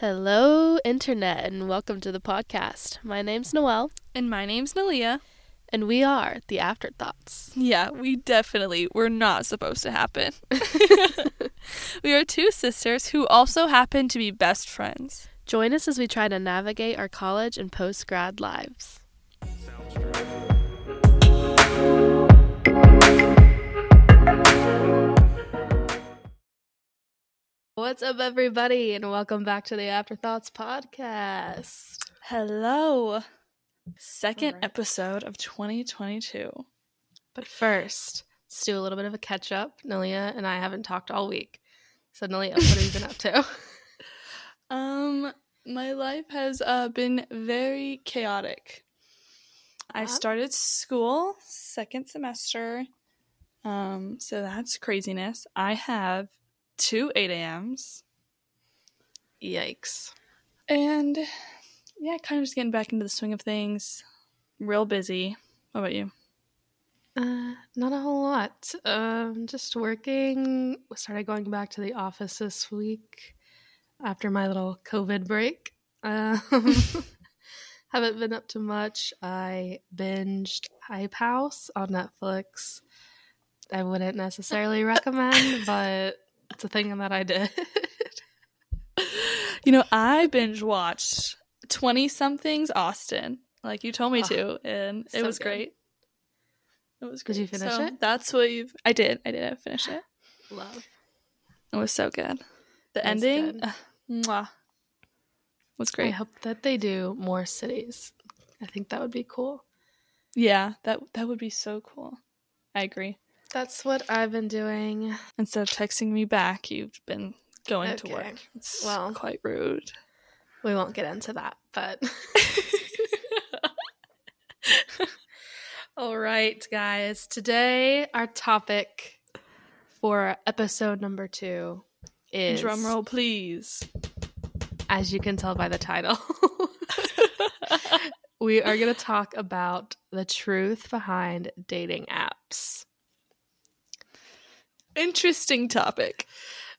Hello, Internet, and welcome to the podcast. My name's Noelle, And my name's Neleh. and we are the Afterthoughts. Yeah, we definitely were not supposed to happen. we are two sisters who also happen to be best friends. Join us as we try to navigate our college and post grad lives. What's up, everybody, and welcome back to the Afterthoughts podcast. Hello. Second Alright. episode of 2022. But first, let's do a little bit of a catch up. Neleh and I haven't talked all week. So, Neleh, what have you been up to? Um, my life has uh, been very chaotic. I started school second semester. Um, so that's craziness. I have two 8 a.m.s. Yikes. And yeah, kind of just getting back into the swing of things. Real busy. What about you? Uh, not a whole lot. Um, just working. Started going back to the office this week after my little COVID break. Um, haven't been up to much. I binged Hype House on Netflix. I wouldn't necessarily recommend, but it's a thing that I did. You know, I binge watched 20 somethings Austin, like you told me Oh, to, and it so was good. great. It was Did you finish So it? That's what you've. I did. I did. I finished it. Love. It was so good. The It was ending, good. uh, was I hope that they do more cities. I think that would be cool. Yeah, that that would be so cool. I agree. That's what I've been doing. Instead of texting me back, you've been going to work. It's Well. quite rude. We won't get into that, but all right, guys. Today, our topic for episode number two is Drum roll, please. as you can tell by the title. we are going to talk about the truth behind dating apps. Interesting topic.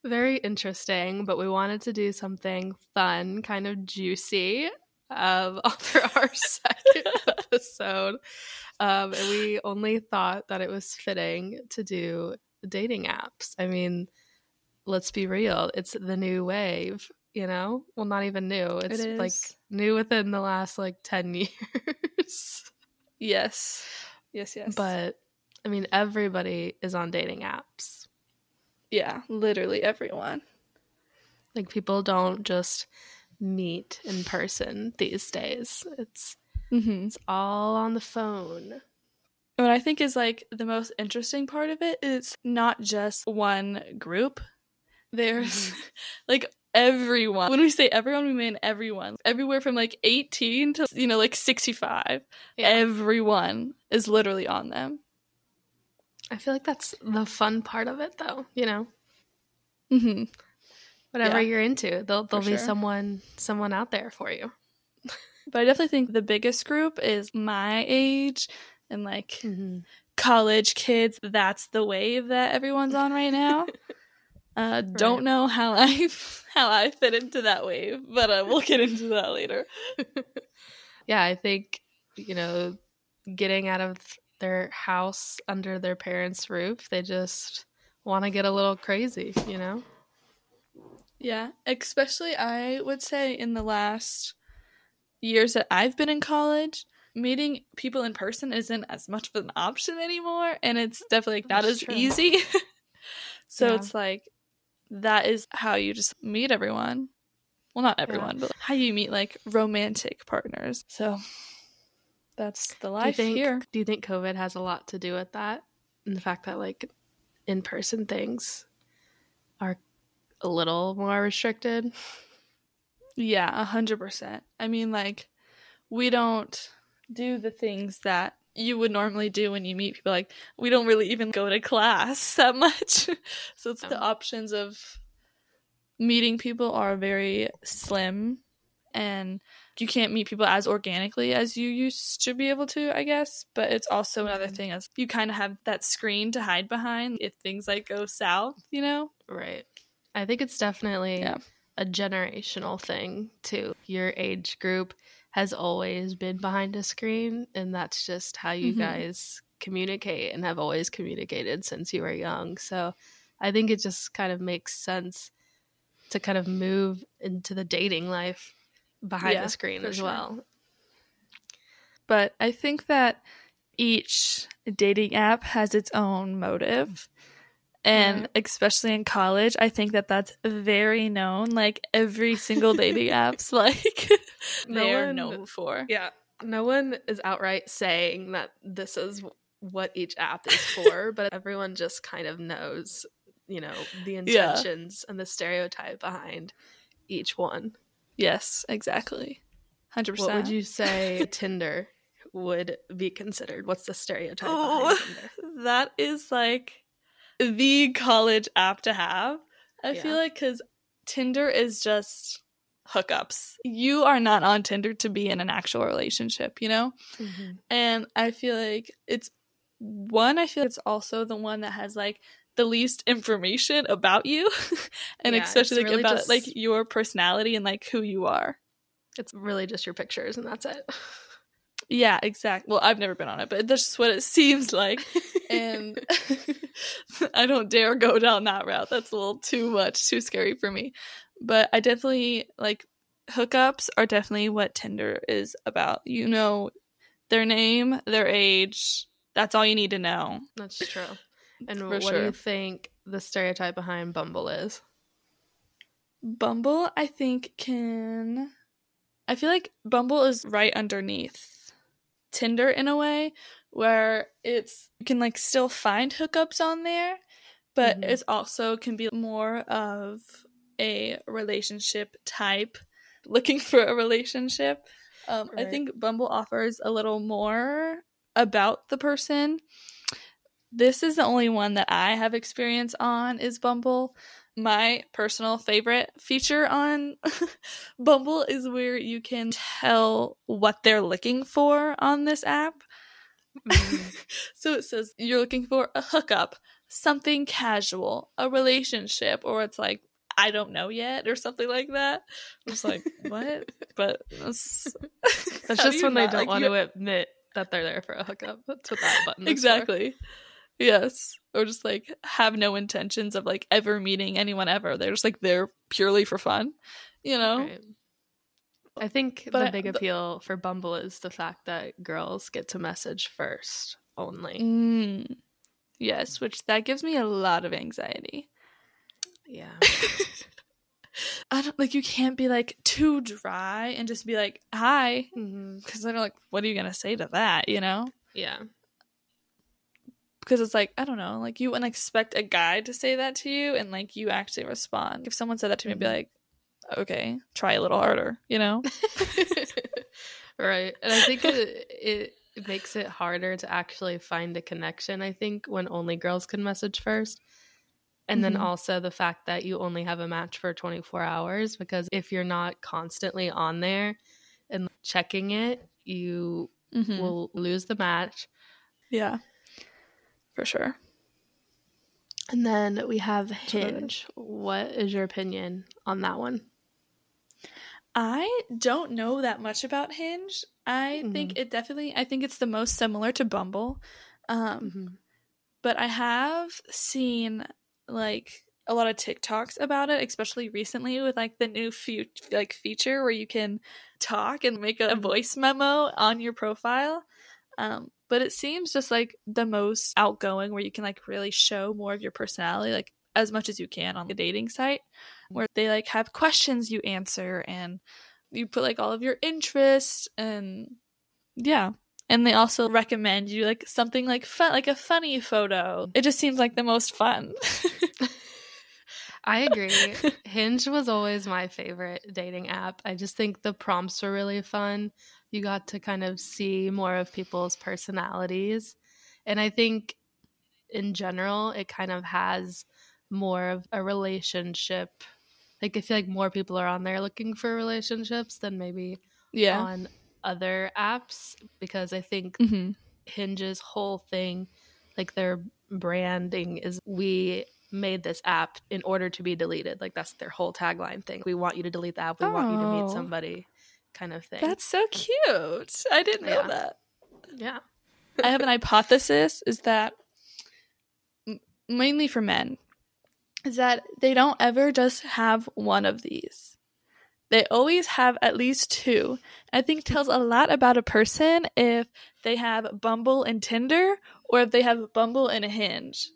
Very interesting, but we wanted to do something fun, kind of juicy, um, for our second episode. Um, and we only thought that it was fitting to do dating apps. I mean, let's be real, it's the new wave, you know? Well, not even new. It's It like new within the last like 10 years. Yes. Yes, yes. But I mean, everybody is on dating apps. Yeah, literally everyone. Like people don't just meet in person these days. It's Mm-hmm. it's all on the phone. What I think is like the most interesting part of it is not just one group. There's like everyone. When we say everyone, we mean everyone. Everywhere from like 18 to, you know, like 65. Everyone is literally on them. I feel like that's the fun part of it though, you know. Mm-hmm. Whatever Yeah. you're into, there'll there'll For be sure. someone someone out there for you. But I definitely think the biggest group is my age and like Mm-hmm. college kids. That's the wave that everyone's on right now. Uh, don't know how I how I fit into that wave, but uh, we'll get into that later. Yeah, I think you know, getting out of their house under their parents' roof, they just want to get a little crazy, you know. Yeah, especially I would say in the last years that I've been in college, meeting people in person isn't as much of an option anymore, and it's definitely like, not That's as true. easy. so Yeah. it's like that is how you just meet everyone. Well, not everyone, but how you meet like romantic partners. So that's the Do life think here. do you think COVID has a lot to do with that? And the fact that like in person things are a little more restricted? Yeah, a hundred percent. I mean, like, we don't do the things that you would normally do when you meet people. Like, we don't really even go to class that much. so it's the options of meeting people are very slim, and you can't meet people as organically as you used to be able to, I guess. But it's also another Mhm. thing as you kind of have that screen to hide behind if things like go south, you know? Right. I think it's definitely Yeah. a generational thing too. Your age group has always been behind a screen, and that's just how you Mhm. guys communicate and have always communicated since you were young. So I think it just kind of makes sense to kind of move into the dating life behind Yeah, the screen as sure. well. But I think that each dating app has its own motive. And Yeah. especially in college, I think that that's very known. Like every single dating app's like No one- known for. Yeah. No one is outright saying that this is what each app is for, but everyone just kind of knows, you know, the Yeah. intentions and the stereotype behind each one. Yes, exactly. 100%. What would you say Tinder would be considered? What's the stereotype Oh. that is like the college app to have. I feel like because Tinder is just hookups. You are not on Tinder to be in an actual relationship, you know? Mm-hmm. And I feel like it's one, I feel it's also the one that has like the least information about you and Yeah, especially like really about just- like your personality and like who you are. It's really just your pictures and that's it. Yeah, exactly. Well, I've never been on it, but that's just what it seems like. and I don't dare go down that route. That's a little too much, too scary for me. But I definitely like hookups are definitely what Tinder is about. You know their name, their age. That's all you need to know. that's true. And For what do you think the stereotype behind Bumble is? Bumble, I think, can. I feel like Bumble is right underneath Tinder in a way where it's you can like still find hookups on there, but Mhm. it's also can be more of a relationship type, looking for a relationship. Um, I think Bumble offers a little more about the person. This is the only one that I have experience on is Bumble. My personal favorite feature on Bumble is where you can tell what they're looking for on this app. Mm-hmm. so it says you're looking for a hookup, something casual, a relationship, or it's like I don't know yet or something like that. I'm just like, what? But that's, That's just when they don't like, want to admit that they're there for a hookup. That's what that button is for. Yes. Or just like have no intentions of like ever meeting anyone ever. They're just like there purely for fun, you know? Right. I think But the I- big the- appeal for Bumble is the fact that girls get to message first only. Mm. Yes, which that gives me a lot of anxiety. Yeah. I don't like you can't be like too dry and just be like hi because then like what are you gonna say to that you know Yeah. Because it's like I don't know like you wouldn't expect a guy to say that to you and like you actually respond if someone said that to me I'd be Mhm. like okay try a little harder you know right. And I think it, it it makes it harder to actually find a connection, I think, when only girls can message first. And then Mhm. also the fact that you only have a match for 24 hours because if you're not constantly on there and checking it, you Mhm. will lose the match. yeah for sure And then we have what it is. Hinge. What is your opinion on that one? I don't know that much about Hinge. I think it definitely I think it's the most similar to Bumble. Um Mm-hmm. but I have seen like a lot of TikToks about it, especially recently with like the new fe- like feature where you can talk and make a Mhm. voice memo on your profile. Um, but it seems just like the most outgoing where you can like really show more of your personality, like as much as you can on the dating site, where they like have questions you answer and you put like all of your interests and yeah. And they also recommend you like something like fun, like a funny photo. It just seems like the most fun. I agree. Hinge was always my favorite dating app. I just think the prompts were really fun. You got to kind of see more of people's personalities. And I think in general, it kind of has more of a relationship. Like, I feel like more people are on there looking for relationships than maybe yeah. on other apps because I think hmm Hinge's whole thing, like their branding, is we made this app in order to be deleted. Like that's their whole tagline thing. We want you to delete the app. We want you to meet Oh. somebody kind of thing. That's so cute. I didn't know Yeah. that. yeah. I have an hypothesis is that mainly for men is that they don't ever just have one of these. They always have at least two. I think tells a lot about a person if they have Bumble and Tinder or if they have Bumble and a Hinge.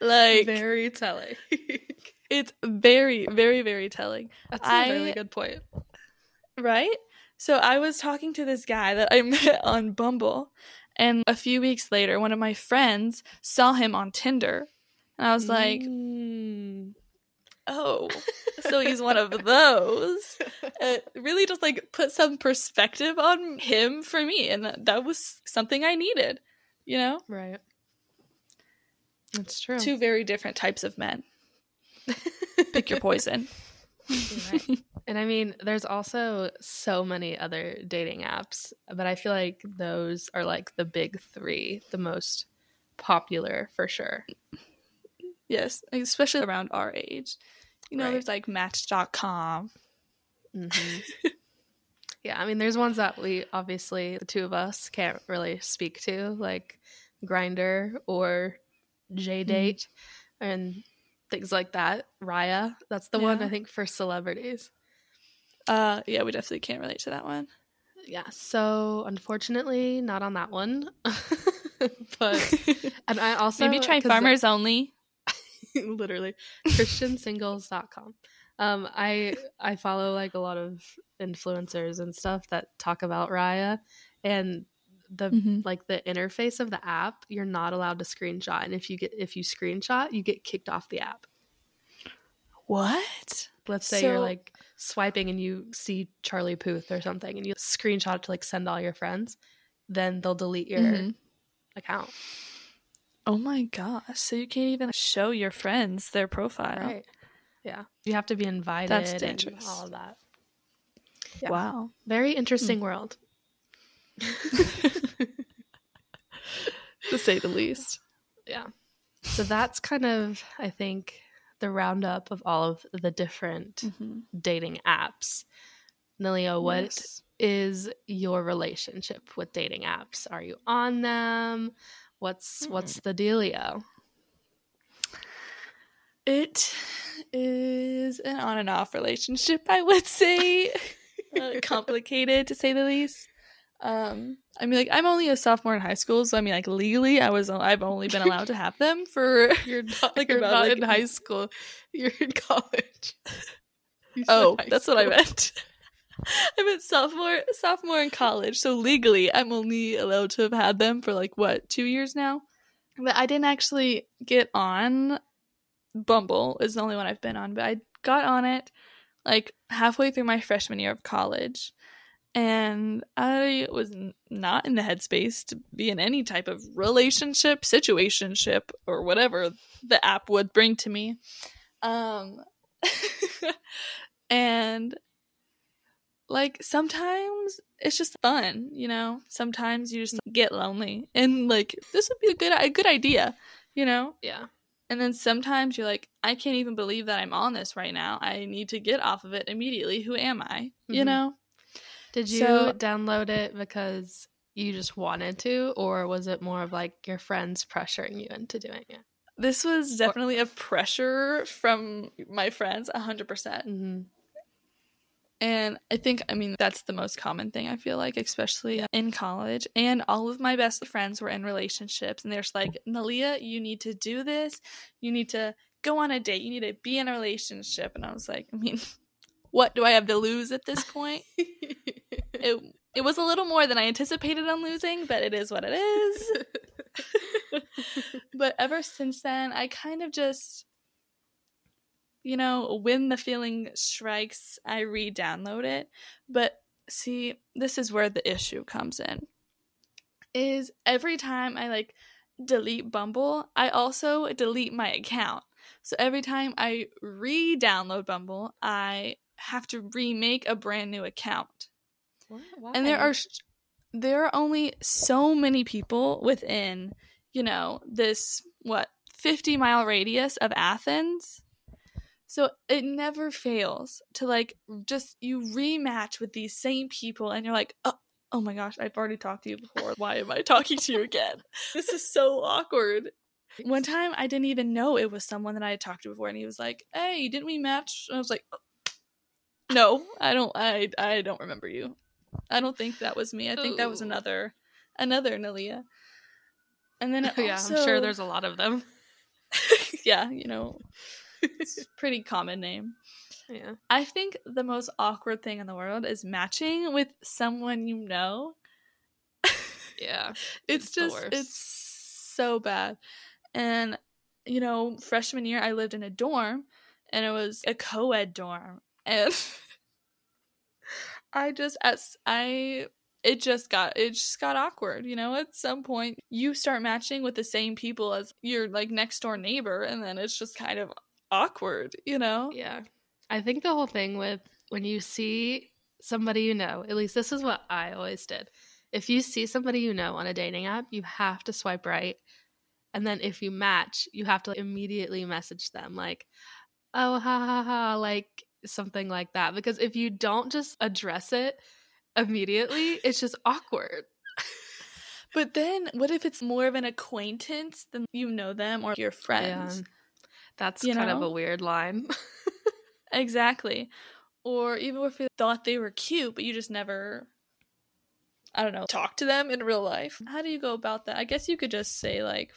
Like very telling. it's very very very telling. That's a I- really good point. Right? So I was talking to this guy that I met on Bumble, and a few weeks later, one of my friends saw him on Tinder. And I was like, Mm. oh, so he's one of those. It really just like put some perspective on him for me. And that, that was something I needed, you know? right. That's true. Two very different types of men. Pick your poison. Right. and I mean, there's also so many other dating apps, but I feel like those are like the big three, the most popular for sure. Yes, especially around our age. You know, Right. there's like Match.com. hmm yeah, I mean, there's ones that we obviously, the two of us, can't really speak to, like Grindr or JDate and things like that. Raya, that's the one I think for celebrities. Uh, yeah, we definitely can't relate to that one. Yeah, so unfortunately, not on that one. but and I also Maybe try 'cause Farmers Only. literally christiansingles.com. Um I I follow like a lot of influencers and stuff that talk about Raya and the Mhm. like the interface of the app, you're not allowed to screenshot and if you get if you screenshot, you get kicked off the app. What? Let's say you're like swiping and you see Charlie Puth or something and you screenshot it to like send all your friends, then they'll delete your Mhm. account. Oh my gosh! So you can't even show your friends their profile. Right. Yeah. You have to be invited. That's and dangerous. all of that. Yeah. Wow. Very interesting world. To say the least. Yeah. So that's kind of, I think, the roundup of all of the different Mm-hmm. dating apps. Neleh, what is your relationship with dating apps? Are you on them? What's what's the dealio? It is an on and off relationship, I would say. uh, complicated to say the least. Um, I mean, like I'm only a sophomore in high school, so I mean, like legally, I was I've only been allowed to have them for You're not, Like you're about, not like- in high school. You're in college. You Oh, that's what I meant. I meant sophomore sophomore in college. So legally I'm only allowed to have had them for like what, two years now? But I didn't actually get on Bumble is the only one I've been on, but I got on it like halfway through my freshman year of college. And I was n- not in the headspace to be in any type of relationship, situationship, or whatever the app would bring to me. Um, and like sometimes it's just fun, you know. Sometimes you just get lonely, and like this would be a good a good idea, you know. Yeah. And then sometimes you're like, I can't even believe that I'm on this right now. I need to get off of it immediately. Who am I? You Mhm. know? Did you So- download it because you just wanted to, or was it more of like your friends pressuring you into doing it? This was definitely a pressure from my friends, 100%. Mm-hmm. And I think, I mean, that's the most common thing I feel like, especially in college. And all of my best friends were in relationships. And they're just like, Neleh, you need to do this. You need to go on a date. You need to be in a relationship. And I was like, I mean, what do I have to lose at this point? it, it was a little more than I anticipated on losing, but it is what it is. but ever since then, I kind of just, you know, when the feeling strikes, I re download it. But see, this is where the issue comes in. Is every time I like delete Bumble, I also delete my account. So every time I re download Bumble, I have to remake a brand new account and there are there are only so many people within you know this what 50 mile radius of Athens. So it never fails to like just you rematch with these same people and you're like, oh, oh my gosh, I've already talked to you before. Why am I talking to you again? this is so awkward. One time I didn't even know it was someone that I had talked to before and he was like, Hey, didn't we match? And I was like, oh, No, I don't I I don't remember you. I don't think that was me. I think that was another another Neleh. And then yeah, also, I'm sure there's a lot of them. yeah, you know, it's a pretty common name. Yeah. I think the most awkward thing in the world is matching with someone you know. Yeah. It's, It's just it's so bad. And you know, freshman year I lived in a dorm and it was a co-ed dorm and I just as I it just got it just got awkward, you know, at some point you start matching with the same people as your like next door neighbor and then it's just kind of awkward, you know? Yeah. I think the whole thing with when you see somebody you know, at least this is what I always did. If you see somebody you know on a dating app, you have to swipe right. And then if you match, you have to like, immediately message them like, oh, ha ha ha, like something like that. Because if you don't just address it immediately, it's just awkward. But then what if it's more of an acquaintance than you know them or your Yeah. friends? That's You kind of a weird line. Exactly. Or even if you thought they were cute, but you just never, I don't know, talk to them in real life. How do you go about that? I guess you could just say, like,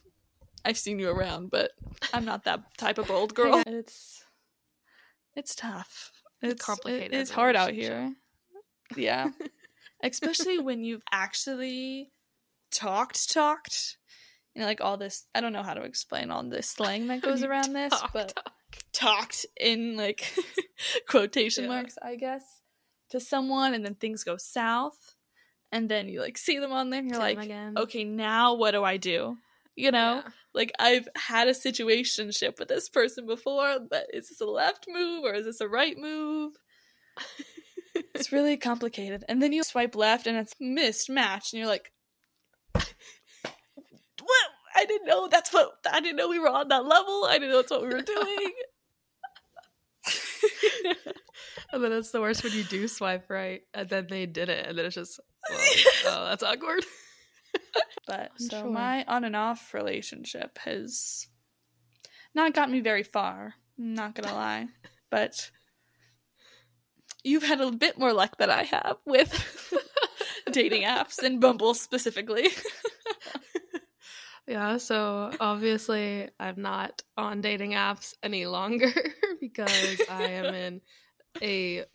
I've seen you around, but I'm not that type of bold girl. It's, it's tough. It's complicated It's hard out here. Yeah. Especially when you've actually talked, talked. You know, like all this, I don't know how to explain all this slang that goes around this, Talk, but talk. talked in like quotation Yeah. marks, I guess, to someone, and then things go south, and then you like see them on there, and you're like, again. okay, now what do I do? You know, Yeah. Like I've had a situationship with this person before, but is this a left move or is this a right move? it's really complicated. And then you swipe left and it's missed match, and you're like, what? I didn't know that's what I didn't know we were on that level. I didn't know that's what we were doing. And then it's the worst when you do swipe right and then they did it and then it's just well, oh that's awkward. But I'm so sure. my on and off relationship has not gotten me very far. Not gonna lie, but you've had a bit more luck than I have with dating apps and Bumble specifically. Yeah, so obviously I'm not on dating apps any longer because I am in a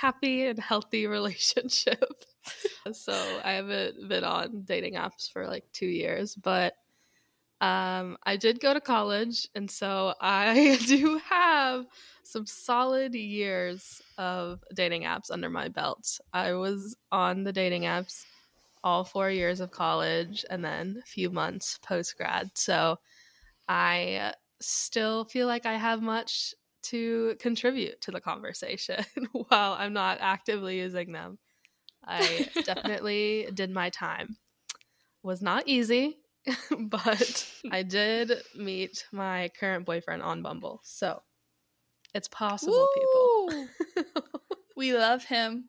happy and healthy relationship. so I haven't been on dating apps for like two years, but um, I did go to college, and so I do have some solid years of dating apps under my belt. I was on the dating apps all four years of college and then a few months post grad. So I still feel like I have much to contribute to the conversation while I'm not actively using them. I definitely did my time. Was not easy, but I did meet my current boyfriend on Bumble. So it's possible, Woo! people. we love him,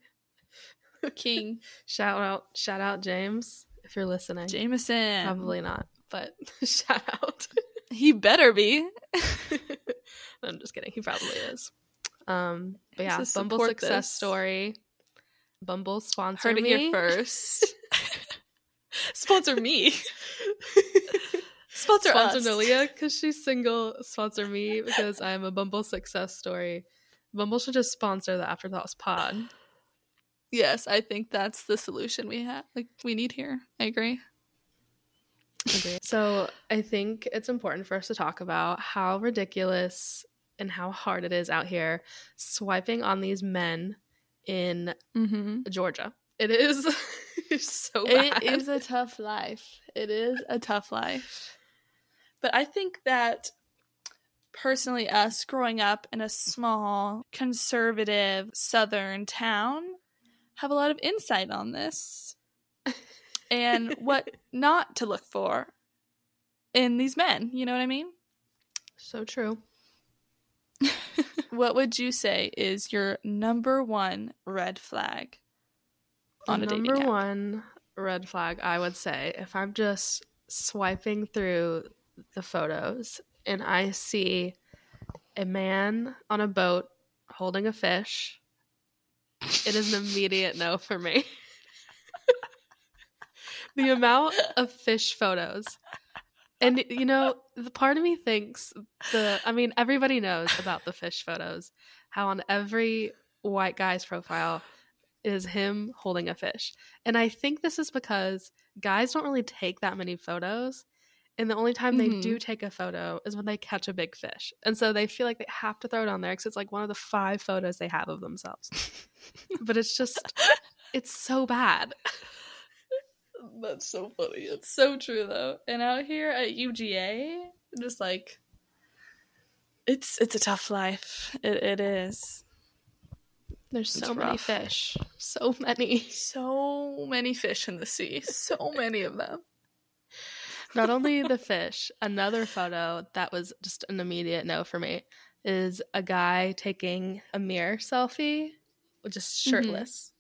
King shout out, shout out, James, if you're listening. Jameson. Probably not, but shout out. He better be. I'm just kidding. He probably is. Um, but yeah, Bumble success this. story. Bumble sponsor Heard it me here first. Sponsor me. Sponsor, sponsor us. Because she's single. Sponsor me because I'm a Bumble success story. Bumble should just sponsor the Afterthoughts pod. Yes, I think that's the solution we have. Like we need here. I agree. Agree. So I think it's important for us to talk about how ridiculous and how hard it is out here swiping on these men in Mm-hmm. Georgia. It is so bad. It is a tough life. It is a tough life. But I think that personally, us growing up in a small, conservative southern town have a lot of insight on this and what not to look for in these men. You know what I mean? So true. what would you say is your number one red flag on a number one red flag I would say if I'm just swiping through the photos and I see a man on a boat holding a fish, it is an immediate no for me. the amount of fish photos. And you know, the part of me thinks the I mean, everybody knows about the fish photos. How on every white guy's profile is him holding a fish. And I think this is because guys don't really take that many photos. And the only time mm-hmm. they do take a photo is when they catch a big fish. And so they feel like they have to throw it on there because it's like one of the five photos they have of themselves. but it's just, it's so bad. That's so funny. It's so true though. And out here at UGA, just like it's it's a tough life. It it is. There's so many fish. So many. So many fish in the sea. So many of them. Not only the fish, another photo that was just an immediate no for me is a guy taking a mirror selfie, just mm-hmm. shirtless. Mm-hmm.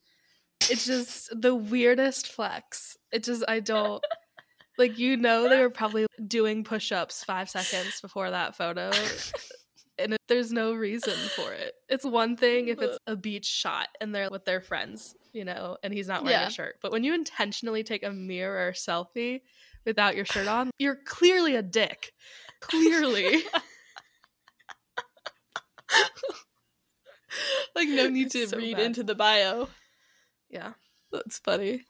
It's just the weirdest flex. It just, I don't. Like, you know, they were probably doing push ups five seconds before that photo and it, there's no reason for it. It's one thing if it's a beach shot and they're with their friends, you know, and he's not wearing yeah. a shirt. But when you intentionally take a mirror selfie without your shirt on, you're clearly a dick. Clearly. like no need to so read bad. into the bio. Yeah. That's funny.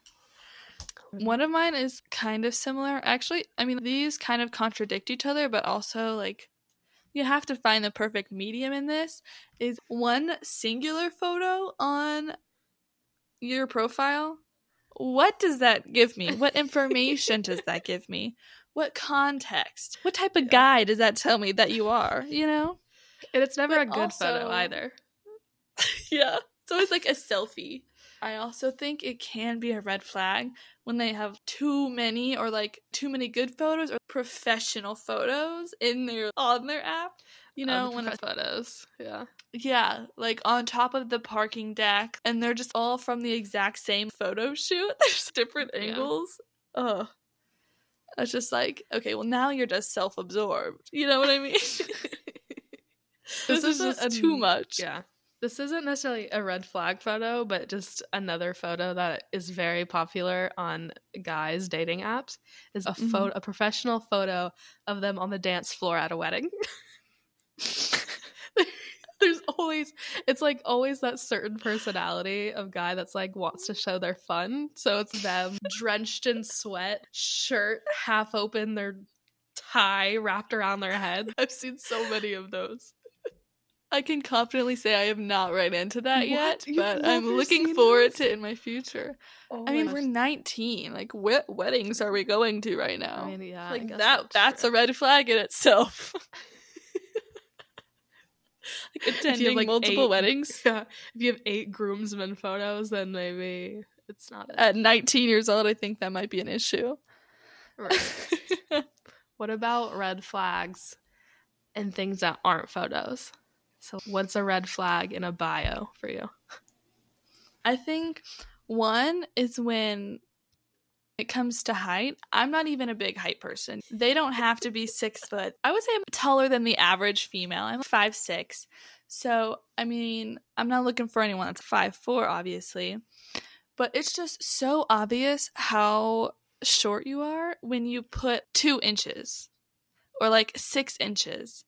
One of mine is kind of similar. Actually, I mean, these kind of contradict each other, but also like you have to find the perfect medium in this is one singular photo on your profile. What does that give me? What information does that give me? What context? What type of guy does that tell me that you are you know? And it's never but a good also, photo either. Yeah it's always like a selfie I also think it can be a red flag when they have too many or like too many good photos or professional photos in their on their app. You know, when it's photos. Yeah. Yeah, like on top of the parking deck and they're just all from the exact same photo shoot. There's different angles. Yeah. Ugh. It's just like, okay, well now you're just self-absorbed. You know what I mean? this, this is, is just a, too much. Yeah. This isn't necessarily a red flag photo, but just another photo that is very popular on guys' dating apps is a mm-hmm. photo, a professional photo of them on the dance floor at a wedding. There's always it's like always that certain personality of guy that's like wants to show their fun. So it's them drenched in sweat, shirt half open, their tie wrapped around their head. I've seen so many of those. I can confidently say I have not run into that what? yet, You've but I'm looking forward to it in my future. Oh I mean, gosh. we're 19. Like, what weddings are we going to right now? I mean, yeah, like that. That's, that's a red flag in itself. like attending like multiple eight, weddings. Yeah, if you have eight groomsmen photos, then maybe it's not. At 19 years old, I think that might be an issue. Right. what about red flags and things that aren't photos? So, what's a red flag in a bio for you? I think one is when it comes to height. I'm not even a big height person. They don't have to be six foot. I would say I'm taller than the average female. I'm five six. So, I mean, I'm not looking for anyone that's five four, obviously. But it's just so obvious how short you are when you put two inches or like six inches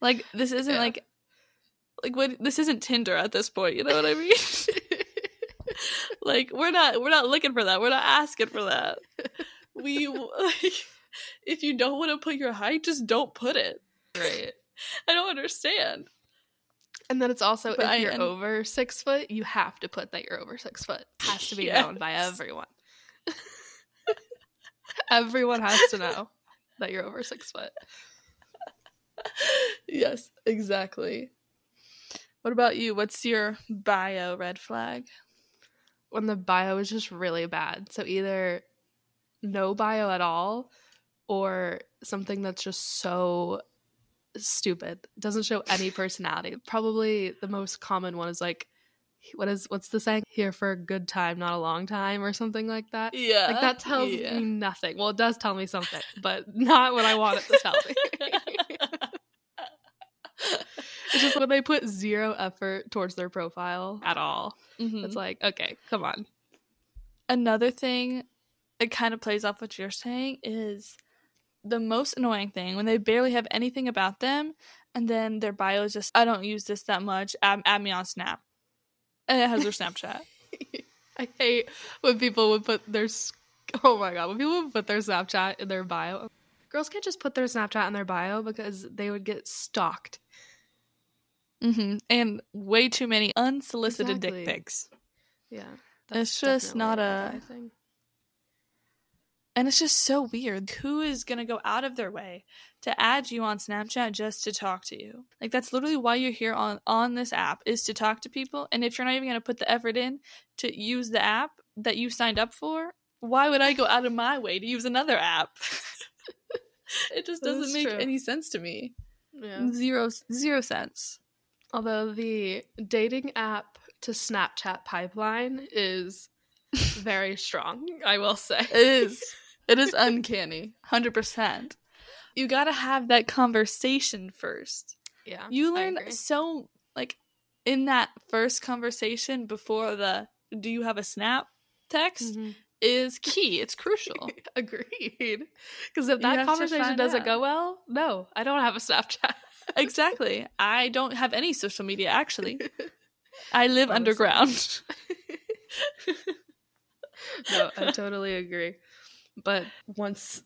like this isn't yeah. like like what this isn't Tinder at this point, you know what I mean? like we're not we're not looking for that. We're not asking for that. We like if you don't want to put your height, just don't put it. Right. I don't understand. And then it's also but if I, you're and, over six foot, you have to put that you're over six foot. Has to be yes. known by everyone. everyone has to know that you're over six foot yes, exactly. What about you? What's your bio red flag? When the bio is just really bad. So either no bio at all or something that's just so stupid. Doesn't show any personality. Probably the most common one is like what is what's the saying? Here for a good time, not a long time, or something like that. Yeah. Like that tells yeah. me nothing. Well, it does tell me something, but not what I want it to tell me. It's just when they put zero effort towards their profile at all. Mhm. It's like, okay, come on. Another thing it kind of plays off what you're saying is the most annoying thing when they barely have anything about them and then their bio is just I don't use this that much. Add, add me on Snap. And it has their Snapchat. I hate when people would put their oh my god when people would put their Snapchat in their bio. Girls can't just put their Snapchat in their bio because they would get stalked. Hmm And way too many unsolicited Exactly. dick pics. Yeah, It's just not a a- thing. And it's just so weird. Who is going to go out of their way to add you on Snapchat just to talk to you? Like that's literally why you're here on on this app is to talk to people. And if you're not even going to put the effort in to use the app that you signed up for, why would I go out of my way to use another app? it just doesn't make true. any sense to me. Yeah. Zero zero sense. Although the dating app to Snapchat pipeline is very strong, I will say. It is. It is uncanny. 100%. You got to have that conversation first. Yeah. You learn so like in that first conversation before the do you have a snap text Mhm. is key. It's crucial. Agreed. Because if that conversation doesn't out. go well, no, I don't have a Snapchat. Exactly. I don't have any social media actually. I live underground. no, I totally agree. But once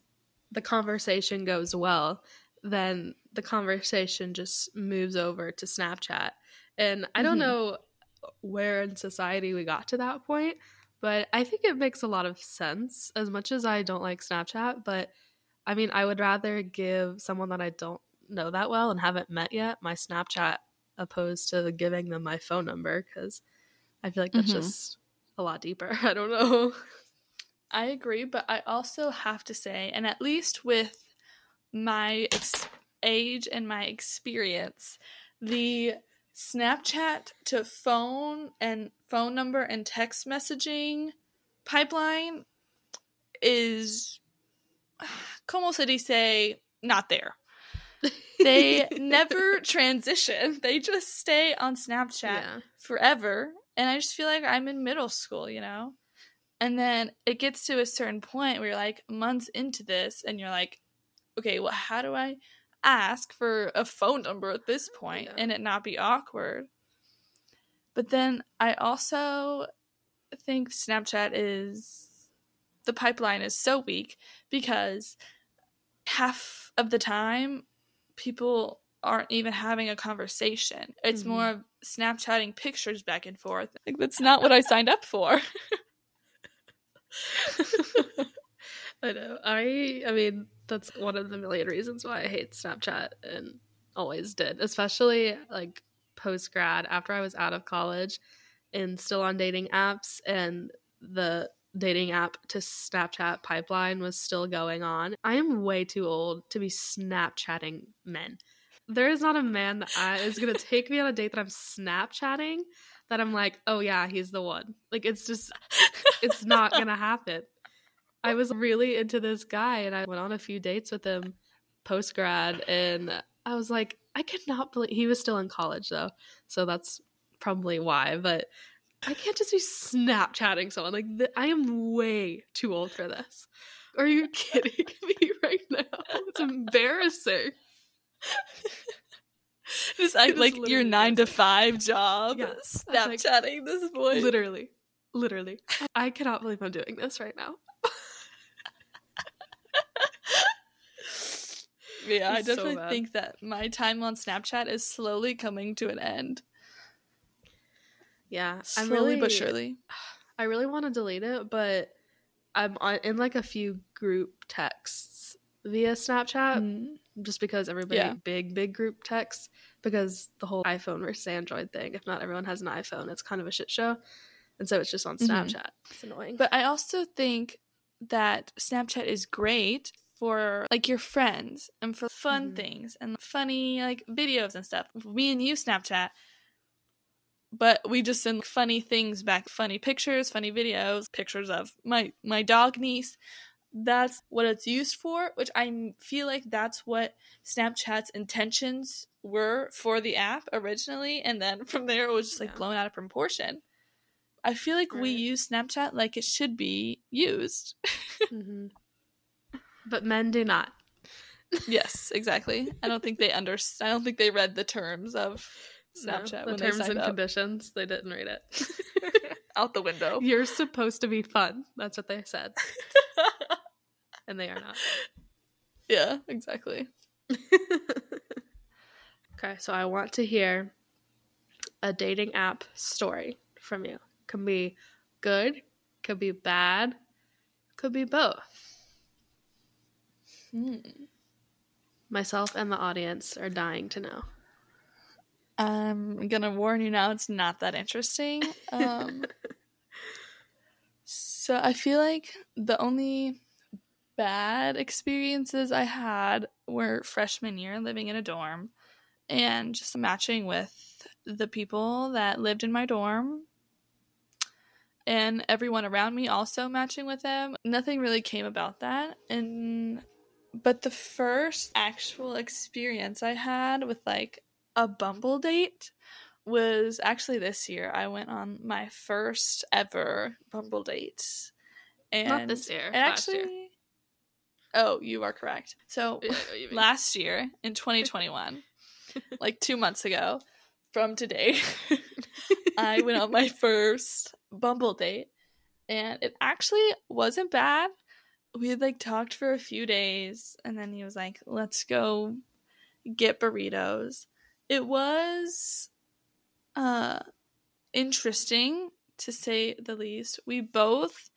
the conversation goes well, then the conversation just moves over to Snapchat. And I don't Mhm. know where in society we got to that point, but I think it makes a lot of sense as much as I don't like Snapchat. But I mean, I would rather give someone that I don't know that well and haven't met yet my Snapchat opposed to giving them my phone number because I feel like that's Mhm. just a lot deeper. I don't know. I agree, but I also have to say, and at least with my ex- age and my experience, the Snapchat to phone and phone number and text messaging pipeline is, como se dice, not there. They never transition. They just stay on Snapchat Yeah. forever and i just feel like i'm in middle school you know and then it gets to a certain point where you're like months into this and you're like okay well how do i ask for a phone number at this point Yeah. and it not be awkward but then i also think snapchat is the pipeline is so weak because half of the time people aren't even having a conversation. It's Mhm. more of Snapchatting pictures back and forth. Like that's not what I signed up for. I know. I I mean, that's one of the million reasons why I hate Snapchat and always did, especially like post grad after I was out of college and still on dating apps and the dating app to Snapchat pipeline was still going on. I am way too old to be Snapchatting men. There is not a man that I, is going to take me on a date that I'm Snapchatting that I'm like, oh yeah, he's the one. Like it's just it's not gonna happen. I was really into this guy and I went on a few dates with him post grad and I was like, I could not believe he was still in college though. So that's probably why. But I can't just be Snapchatting someone. Like th- I am way too old for this. Are you kidding me right now? It's embarrassing. Just act like your nine to five job. Yeah. like- Snapchatting this boy. Literally. Literally. I cannot believe I'm doing this right now. Yeah, I It's so definitely bad. think that my time on Snapchat is slowly coming to an end. Yeah. I'm Slowly really, but surely. I really want to delete it, but I'm on, in like a few group texts via Snapchat Mm. just because everybody Yeah. big big group texts because the whole iPhone versus Android thing. If not everyone has an iPhone, it's kind of a shit show, and so it's just on Mhm. Snapchat. It's annoying. But I also think that Snapchat is great for like your friends and for fun Mhm. things and funny like videos and stuff. Me and you Snapchat, but we just send funny things back, funny pictures, funny videos, pictures of my my dog niece. That's what it's used for, which I feel like that's what Snapchat's intentions were for the app originally, and then from there it was just like Yeah. blown out of proportion. I feel like we use Snapchat like it should be used. hmm But men do not. yes, exactly. I don't think they understand I don't think they read the terms of No, Snapchat the when terms and up. conditions. They didn't read it. out the window. You're supposed to be fun. That's what they said, and they are not. yeah, exactly. okay, so I want to hear a dating app story from you. Can be good, could be bad, could be both. Hmm. Myself and the audience are dying to know. I'm gonna warn you now. It's not that interesting. Um, so I feel like the only bad experiences I had were freshman year, living in a dorm, and just matching with the people that lived in my dorm. And everyone around me also matching with them. Nothing really came about that. And but the first actual experience I had with like a Bumble date was actually this year. I went on my first ever Bumble date. And Not this year, last year. actually Oh, you are correct. So Yeah, what you mean. last year in 2021, like 2 months ago from today, I went on my first Bumble date and it actually wasn't bad. We had like talked for a few days and then he was like, "Let's go get burritos." It was uh interesting to say the least. We both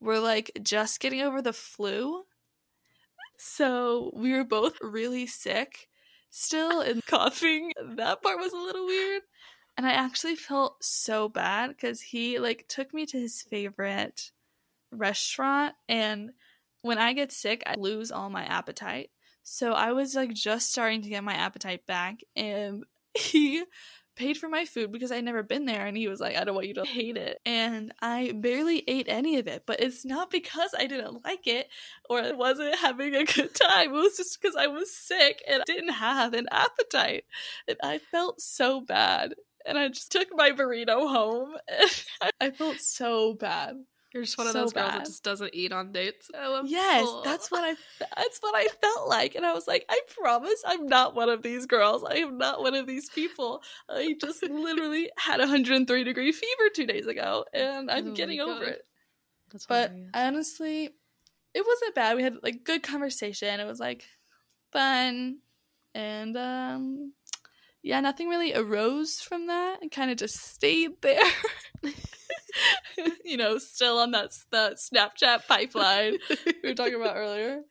were like just getting over the flu. So, we were both really sick still and coughing. That part was a little weird. And I actually felt so bad because he like took me to his favorite restaurant and when I get sick I lose all my appetite. So I was like just starting to get my appetite back and he paid for my food because I'd never been there and he was like, I don't want you to hate it. And I barely ate any of it, but it's not because I didn't like it or I wasn't having a good time. It was just because I was sick and I didn't have an appetite. And I felt so bad. And I just took my burrito home. And I felt so bad. You're just one of So those girls bad. that just doesn't eat on dates. Yes, full. that's what I that's what I felt like. And I was like, I promise I'm not one of these girls. I am not one of these people. I just literally had 103 degree fever 2 days ago and I'm Oh getting over God. it. That's But hilarious. honestly, it wasn't bad. We had like good conversation. It was like fun and um yeah, nothing really arose from that. It kind of just stayed there. you know, still on that that Snapchat pipeline we were talking about earlier.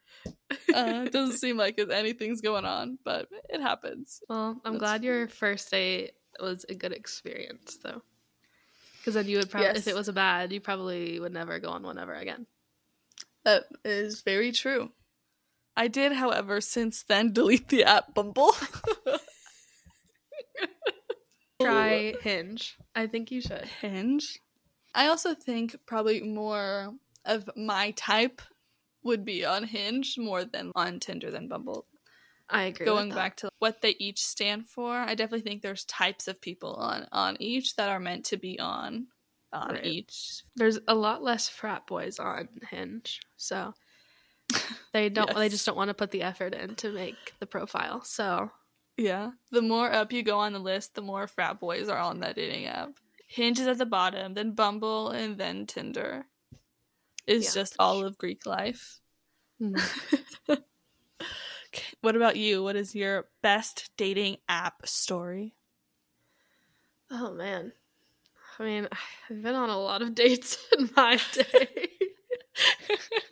Uh, it doesn't seem like anything's going on, but it happens. Well, I'm That's glad your first date was a good experience, though. Because then you would probably, if it was a bad, you probably would never go on one ever again. That is very true. I did, however, since then delete the app Bumble. Try Hinge. I think you should. Hinge. I also think probably more of my type would be on Hinge more than on Tinder than Bumble. I agree. Going back to what they each stand for, I definitely think there's types of people on on each that are meant to be on on Right. each. there's a lot less frat boys on Hinge, so they don't. They just don't want to put the effort in to make the profile. So Yeah. The more up you go on the list, the more frat boys are on that dating app. Hinge is at the bottom, then Bumble, and then Tinder. Is Yeah. just all of Greek life. mm. What about you? What is your best dating app story? oh man, I mean, I've been on a lot of dates in my day.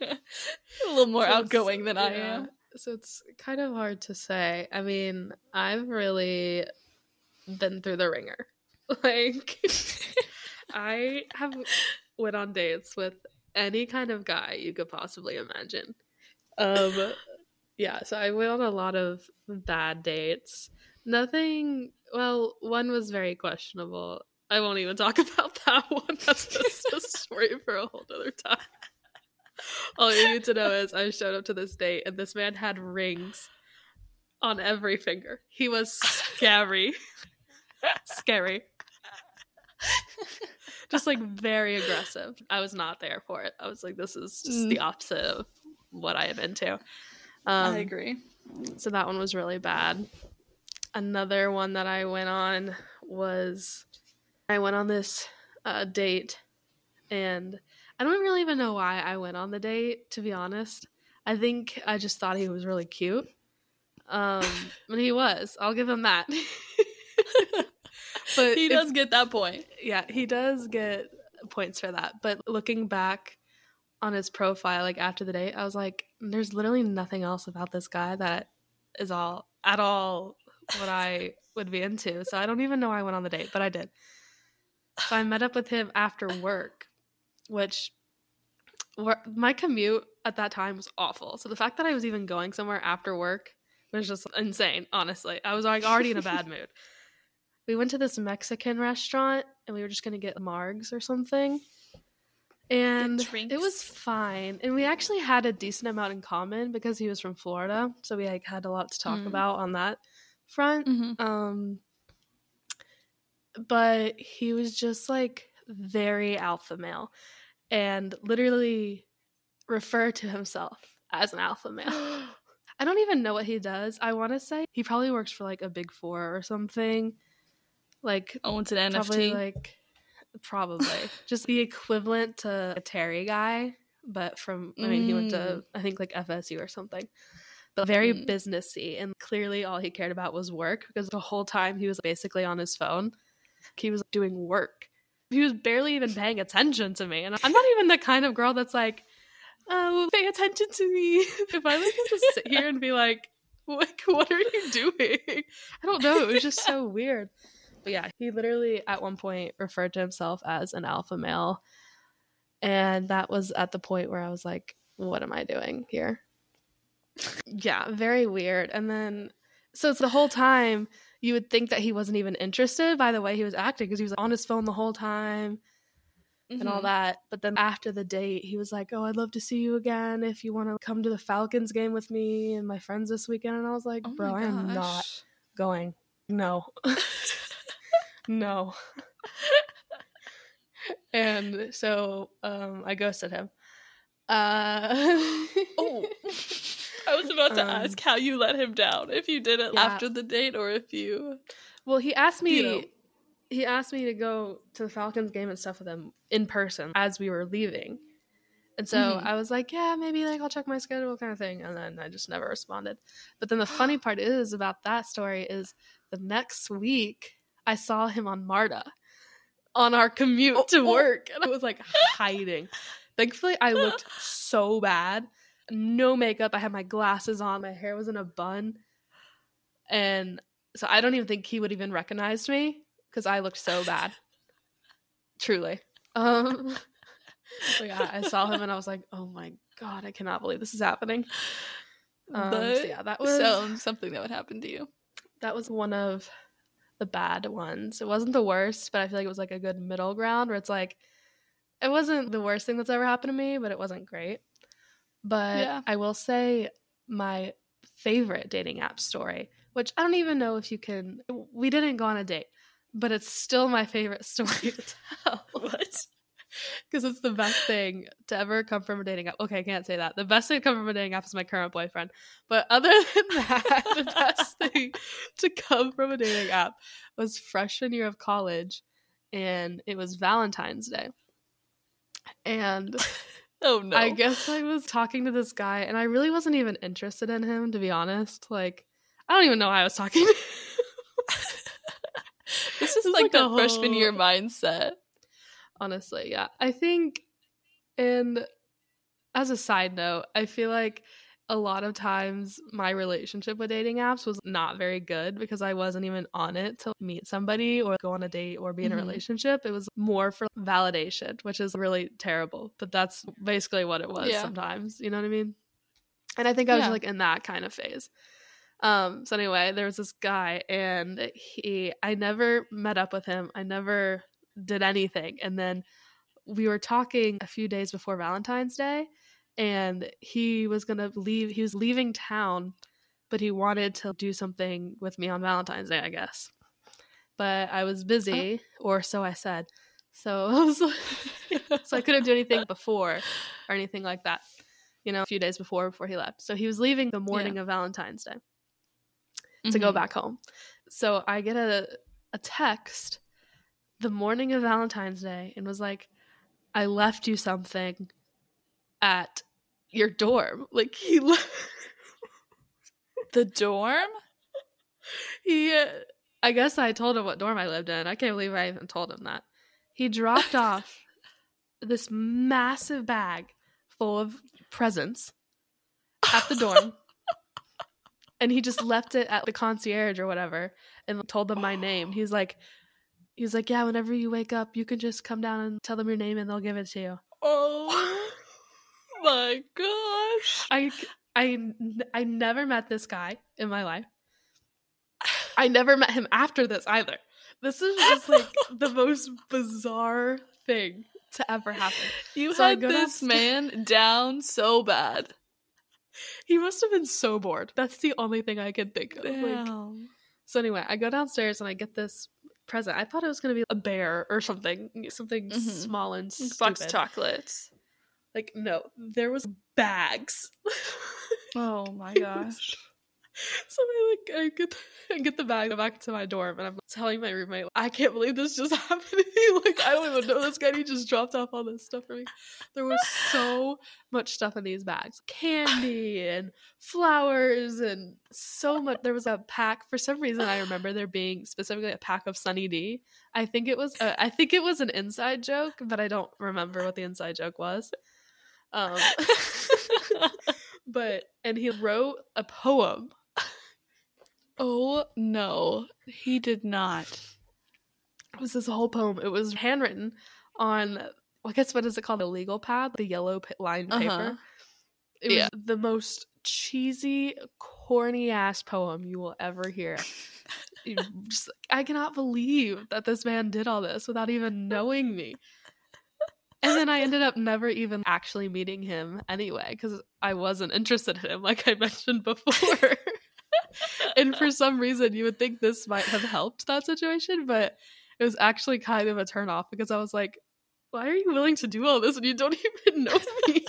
a little more outgoing than I am. So it's kind of hard to say. I mean, I've really been through the ringer. Like, I have went on dates with any kind of guy you could possibly imagine. um yeah, so I went on a lot of bad dates. Nothing well, one was very questionable. I won't even talk about that one. That's just a story for a whole other time. All you need to know is I showed up to this date and this man had rings on every finger. He was scary. scary. Just like very aggressive. I was not there for it. I was like, this is just the opposite of what I am into. Um, I agree. So that one was really bad. Another one that I went on was I went on this uh, date, and I don't really even know why I went on the date. To be honest, I think I just thought he was really cute. Um, and he was. I'll give him that. but he if- does get that point. yeah, he does get points for that. But looking back on his profile, like after the date, I was like, there's literally nothing else about this guy that is all at all what I would be into. So I don't even know why I went on the date, but I did. So I met up with him after work, which wor- my commute at that time was awful. So the fact that I was even going somewhere after work was just insane, honestly. I was like already in a bad mood. We went to this Mexican restaurant and we were just going to get margs or something. And it was fine. And we actually had a decent amount in common because he was from Florida. So we like had a lot to talk Mm. about on that front. Mm-hmm. Um, but he was just like very alpha male and literally refer to himself as an alpha male. I don't even know what he does. I want to say he probably works for like a big four or something. Like, Owns an probably NFT. like, probably just the equivalent to a Terry guy, but from, I mean, he went to, I think like FSU or something. But very Mm. businessy, and clearly all he cared about was work because the whole time he was basically on his phone. He was doing work. He was barely even paying attention to me, and I'm not even the kind of girl that's like, "Oh, pay attention to me." if I like to sit here and be like, "Like, what are you doing?" I don't know. It was just so weird. But yeah, he literally at one point referred to himself as an alpha male, and that was at the point where I was like, "What am I doing here?" yeah, very weird. And then, so it's the whole time you would think that he wasn't even interested by the way he was acting because he was on his phone the whole time and all Mhm. that. But then after the date, he was like, "Oh, I'd love to see you again if you want to come to the Falcons game with me and my friends this weekend." And I was like, Oh "Bro, I am not going. No, no." and so um, I ghosted him. Uh, Oh. I was about to Um, ask how you let him down. If you did it Yeah. after the date or if you. Well, he asked me. You know. He asked me to go to the Falcons game and stuff with him in person as we were leaving, and so Mhm. I was like, "Yeah, maybe like I'll check my schedule, kind of thing." And then I just never responded. But then the funny part is about that story is the next week I saw him on Marta on our commute Oh, to oh. work, and I was like hiding. Thankfully, I looked so bad. No makeup. I had my glasses on. My hair was in a bun. And so I don't even think he would even recognize me because I looked so bad. Truly. Um so yeah, I saw him and I was like, oh my god, I cannot believe this is happening. Um, so yeah, that was sounds something that would happen to you. that was one of the bad ones. It wasn't the worst, but I feel like it was like a good middle ground where it's like it wasn't the worst thing that's ever happened to me, but it wasn't great. But Yeah. I will say my favorite dating app story, which I don't even know if you can we didn't go on a date, but it's still my favorite story to tell. What? Because it's the best thing to ever come from a dating app. Okay, I can't say that. The best thing to come from a dating app is my current boyfriend. But other than that, the best thing to come from a dating app was freshman year of college, and it was Valentine's Day. And Oh no. I guess I was talking to this guy, and I really wasn't even interested in him, to be honest. Like, I don't even know why I was talking to him. this is It's like, like the a freshman year mindset. honestly yeah i think and as a side note i feel like a lot of times my relationship with dating apps was not very good because i wasn't even on it to meet somebody or go on a date or be in a Mhm. relationship it was more for validation which is really terrible but that's basically what it was Yeah. sometimes you know what i mean And I think I was Yeah. like in that kind of phase. Um, so anyway, there was this guy and he I never met up with him. I never did anything. And then we were talking a few days before Valentine's Day and he was going to leave he was leaving town, but he wanted to do something with me on Valentine's Day, I guess. But I was busy, or so I said. So I was like, so I couldn't do anything before or anything like that. You know, a few days before before he left. So he was leaving the morning of Valentine's Day to go Mhm. back home. So I get a a text the morning of Valentine's Day and was like, I left you something at your dorm. Like he left The dorm? he uh, I guess I told him what dorm I lived in. I can't believe I even told him that. He dropped off this massive bag full of presents at the dorm. and he just left it at the concierge or whatever and told them my name. He's like he's like, "Yeah, whenever you wake up, you can just come down and tell them your name and they'll give it to you." Oh my gosh. I I I never met this guy in my life. I never met him after this either. This is just like the most bizarre thing to ever happen. You So had this downstairs- man down so bad. He must have been so bored. That's the only thing I can think of. Like, so anyway, I go downstairs and I get this present. I thought it was gonna be a bear or something, something Mhm. small and stupid. Box chocolates. Like no, there was bags. Oh my gosh. So I like I get I get the bag back to my dorm and I'm telling my roommate I can't believe this just happened to me. Like I don't even know this guy. He just dropped off all this stuff for me. There was so much stuff in these bags, candy and flowers and so much. There was a pack for some reason. I remember there being specifically a pack of Sunny D. I think it was uh, I think it was an inside joke, but I don't remember what the inside joke was. Um, but and he wrote a poem oh no. He did not. it was this whole poem. It was handwritten on, I guess, what is it called? The legal pad, the yellow lined paper. Uh-huh. It was Yeah. the most cheesy, corny ass poem you will ever hear. Just, I cannot believe that this man did all this without even knowing me. And then I ended up never even actually meeting him anyway because I wasn't interested in him, like I mentioned before. and for some reason, you would think this might have helped that situation, but it was actually kind of a turnoff because I was like, why are you willing to do all this when you don't even know me?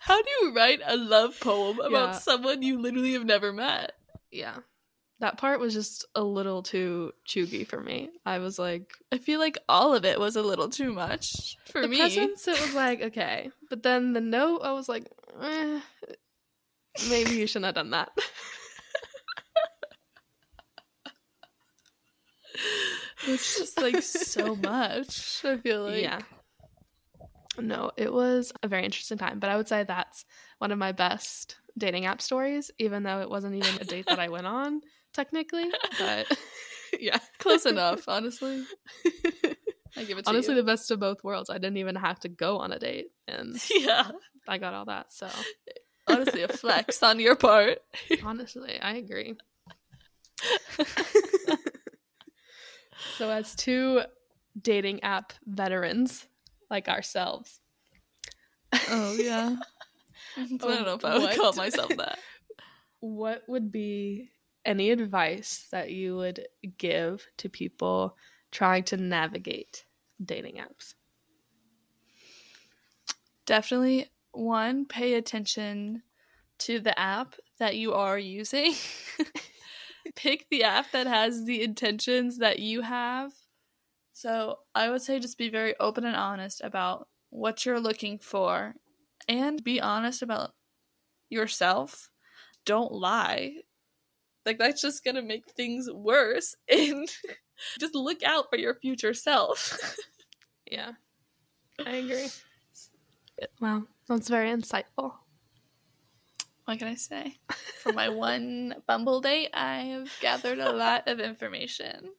How do you write a love poem about Yeah. someone you literally have never met? yeah. That part was just a little too chuggy for me. I was like, I feel like all of it was a little too much for the me. presents, it was like, okay. But then the note, I was like, eh, maybe you shouldn't have done that. It's just like so much. I feel like yeah. No, it was a very interesting time, but I would say that's one of my best dating app stories, even though it wasn't even a date that I went on, technically. But yeah. close enough. Honestly, I give it to you. Honestly, you. the best of both worlds. I didn't even have to go on a date, and yeah, I got all that. So, honestly, a flex on your part. honestly, I agree. so, as two dating app veterans like ourselves, Oh yeah. I don't know if I would What? call myself that. what would be any advice that you would give to people trying to navigate dating apps? Definitely one, pay attention to the app that you are using. Pick the app that has the intentions that you have. So I would say just be very open and honest about what you're looking for and be honest about yourself. Don't lie. Like that's just gonna make things worse and just look out for your future self. Yeah, I agree. Wow, that's very insightful. what can I say? For my one Bumble date, I have gathered a lot of information.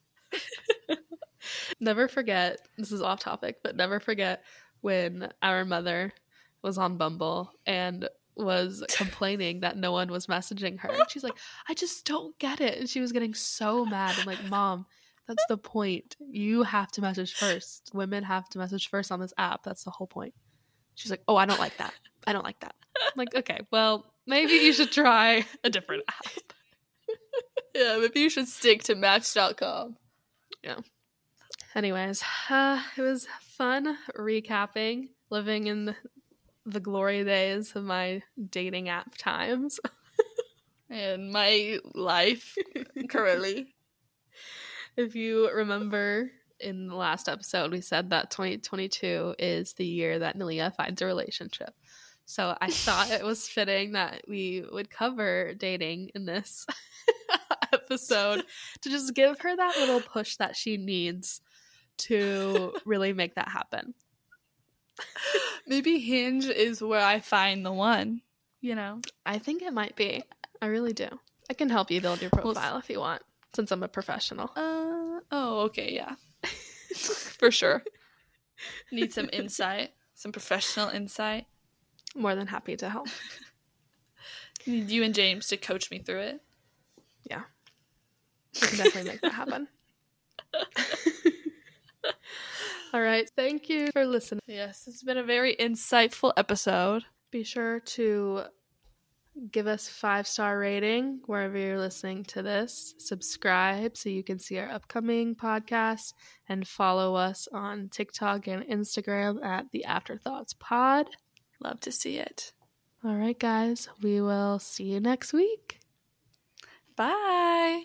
Never forget, this is off topic, but never forget when our mother was on Bumble and was complaining that no one was messaging her. And she's like, I just don't get it. And she was getting so mad. I'm like, Mom, that's the point. You have to message first. Women have to message first on this app. That's the whole point. She's like, Oh, I don't like that. I don't like that. I'm like, okay, well, maybe you should try a different app. yeah, maybe you should stick to match.com. Yeah. Anyways, uh, it was fun recapping living in the, the glory days of my dating app times. And my life currently. If you remember in the last episode, we said that 2022 is the year that Neleh finds a relationship. So I thought it was fitting that we would cover dating in this episode to just give her that little push that she needs to really make that happen. Maybe Hinge is where I find the one, you know? I think it might be. I really do. I can help you build your Well, profile if you want, since I'm a professional. Uh, oh, okay, yeah. For sure. Need some insight, some professional insight. More than happy to help. Need you and James to coach me through it. Yeah. We can definitely make that happen. All right. Thank you for listening. Yes, it's been a very insightful episode. Be sure to give us five star rating wherever you're listening to this. Subscribe so you can see our upcoming podcasts and follow us on TikTok and Instagram at the Afterthoughts Pod. Love to see it. All right, guys. We will see you next week. Bye.